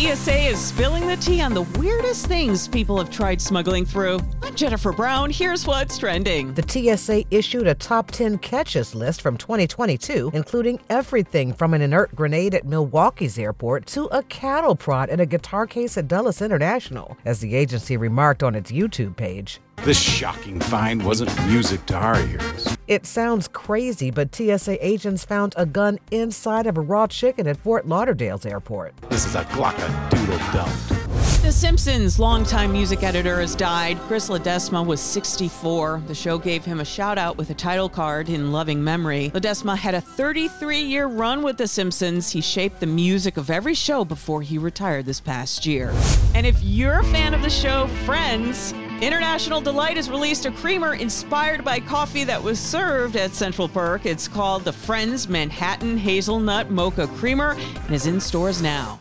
TSA is spilling the tea on the weirdest things people have tried smuggling through. I'm Jennifer Brown. Here's what's trending. The TSA issued a top 10 catches list from 2022, including everything from an inert grenade at Milwaukee's airport to a cattle prod in a guitar case at Dulles International, as the agency remarked on its YouTube page. This shocking find wasn't music to our ears. It sounds crazy, but TSA agents found a gun inside of a raw chicken at Fort Lauderdale's airport. This is a glocka doodle dump. The Simpsons' longtime music editor has died. Chris Ledesma was 64. The show gave him a shout out with a title card in loving memory. Ledesma had a 33 year run with The Simpsons. He shaped the music of every show before he retired this past year. And if you're a fan of the show Friends, International Delight has released a creamer inspired by coffee that was served at Central Perk. It's called the Friends Manhattan Hazelnut Mocha Creamer and is in stores now.